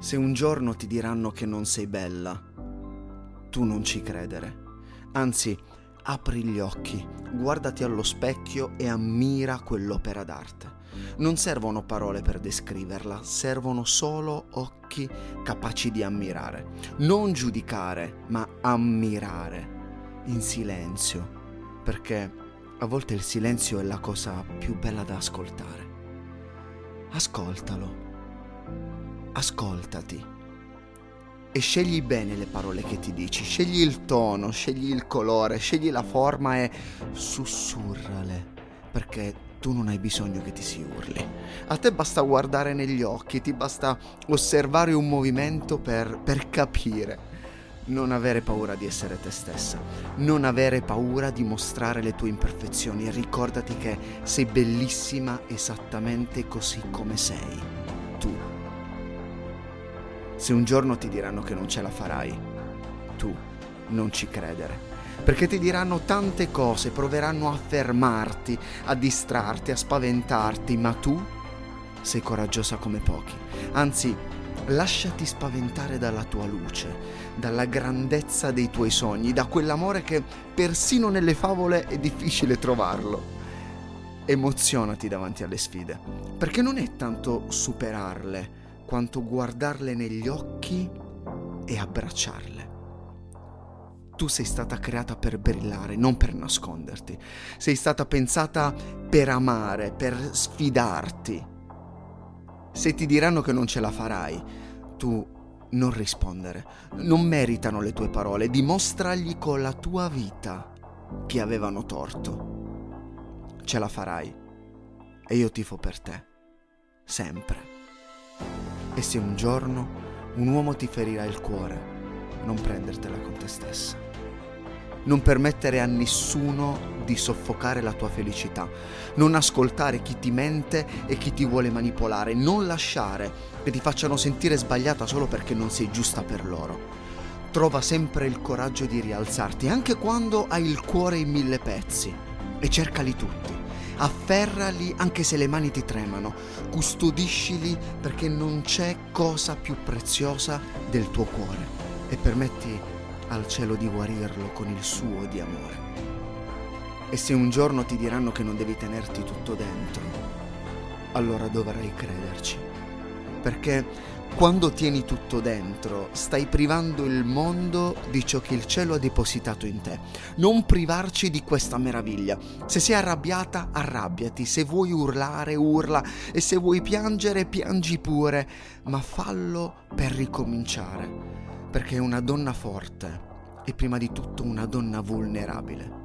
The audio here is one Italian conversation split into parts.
Se un giorno ti diranno che non sei bella, tu non ci credere. Anzi, apri gli occhi, guardati allo specchio e ammira quell'opera d'arte. Non servono parole per descriverla, servono solo occhi capaci di ammirare. Non giudicare, ma ammirare, in silenzio, perché a volte il silenzio è la cosa più bella da ascoltare. Ascoltalo ascoltati e scegli bene le parole che ti dici, scegli il tono, scegli il colore, scegli la forma e sussurrale, perché tu non hai bisogno che ti si urli. A te basta guardare negli occhi, ti basta osservare un movimento per, per capire. Non avere paura di essere te stessa, non avere paura di mostrare le tue imperfezioni. Ricordati che sei bellissima esattamente così come sei. Tu. Se un giorno ti diranno che non ce la farai, tu non ci credere. Perché ti diranno tante cose, proveranno a fermarti, a distrarti, a spaventarti, ma tu sei coraggiosa come pochi. Anzi, lasciati spaventare dalla tua luce, dalla grandezza dei tuoi sogni, da quell'amore che persino nelle favole è difficile trovarlo. Emozionati davanti alle sfide, perché non è tanto superarle, quanto guardarle negli occhi e abbracciarle. Tu sei stata creata per brillare, non per nasconderti. Sei stata pensata per amare, per sfidarti. Se ti diranno che non ce la farai, tu non rispondere. Non meritano le tue parole. Dimostragli con la tua vita che avevano torto. Ce la farai. E io tifo per te. Sempre. E se un giorno un uomo ti ferirà il cuore, non prendertela con te stessa. Non permettere a nessuno di soffocare la tua felicità. Non ascoltare chi ti mente e chi ti vuole manipolare. Non lasciare che ti facciano sentire sbagliata solo perché non sei giusta per loro. Trova sempre il coraggio di rialzarti, anche quando hai il cuore in mille pezzi, e cercali tutti afferrali anche se le mani ti tremano, custodiscili perché non c'è cosa più preziosa del tuo cuore. E permetti al cielo di guarirlo con il suo di amore. E se un giorno ti diranno che non devi tenerti tutto dentro, allora dovrai crederci, perché quando tieni tutto dentro, stai privando il mondo di ciò che il cielo ha depositato in te. Non privarci di questa meraviglia. Se sei arrabbiata, arrabbiati. Se vuoi urlare, urla. E se vuoi piangere, piangi pure. Ma fallo per ricominciare. Perché una donna forte è prima di tutto una donna vulnerabile.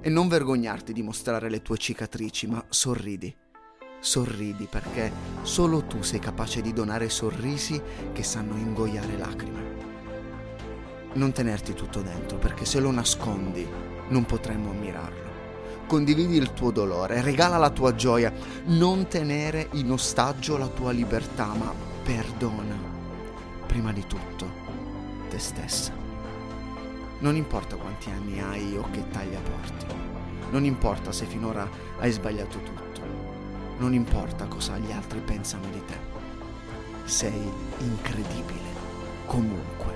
E non vergognarti di mostrare le tue cicatrici, ma sorridi sorridi perché solo tu sei capace di donare sorrisi che sanno ingoiare lacrime. Non tenerti tutto dentro perché se lo nascondi non potremmo ammirarlo. Condividi il tuo dolore, regala la tua gioia, non tenere in ostaggio la tua libertà, ma perdona, prima di tutto, te stessa. Non importa quanti anni hai o che taglia porti, non importa se finora hai sbagliato tutto non importa cosa gli altri pensano di te. Sei incredibile, comunque.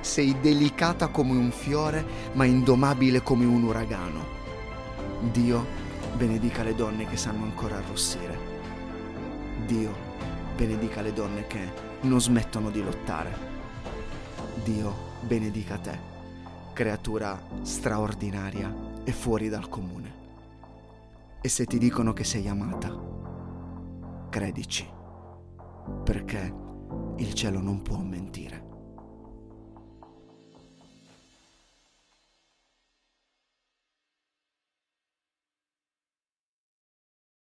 Sei delicata come un fiore, ma indomabile come un uragano. Dio benedica le donne che sanno ancora arrossire. Dio benedica le donne che non smettono di lottare. Dio benedica te, creatura straordinaria e fuori dal comune. E se ti dicono che sei amata, credici, perché il cielo non può mentire.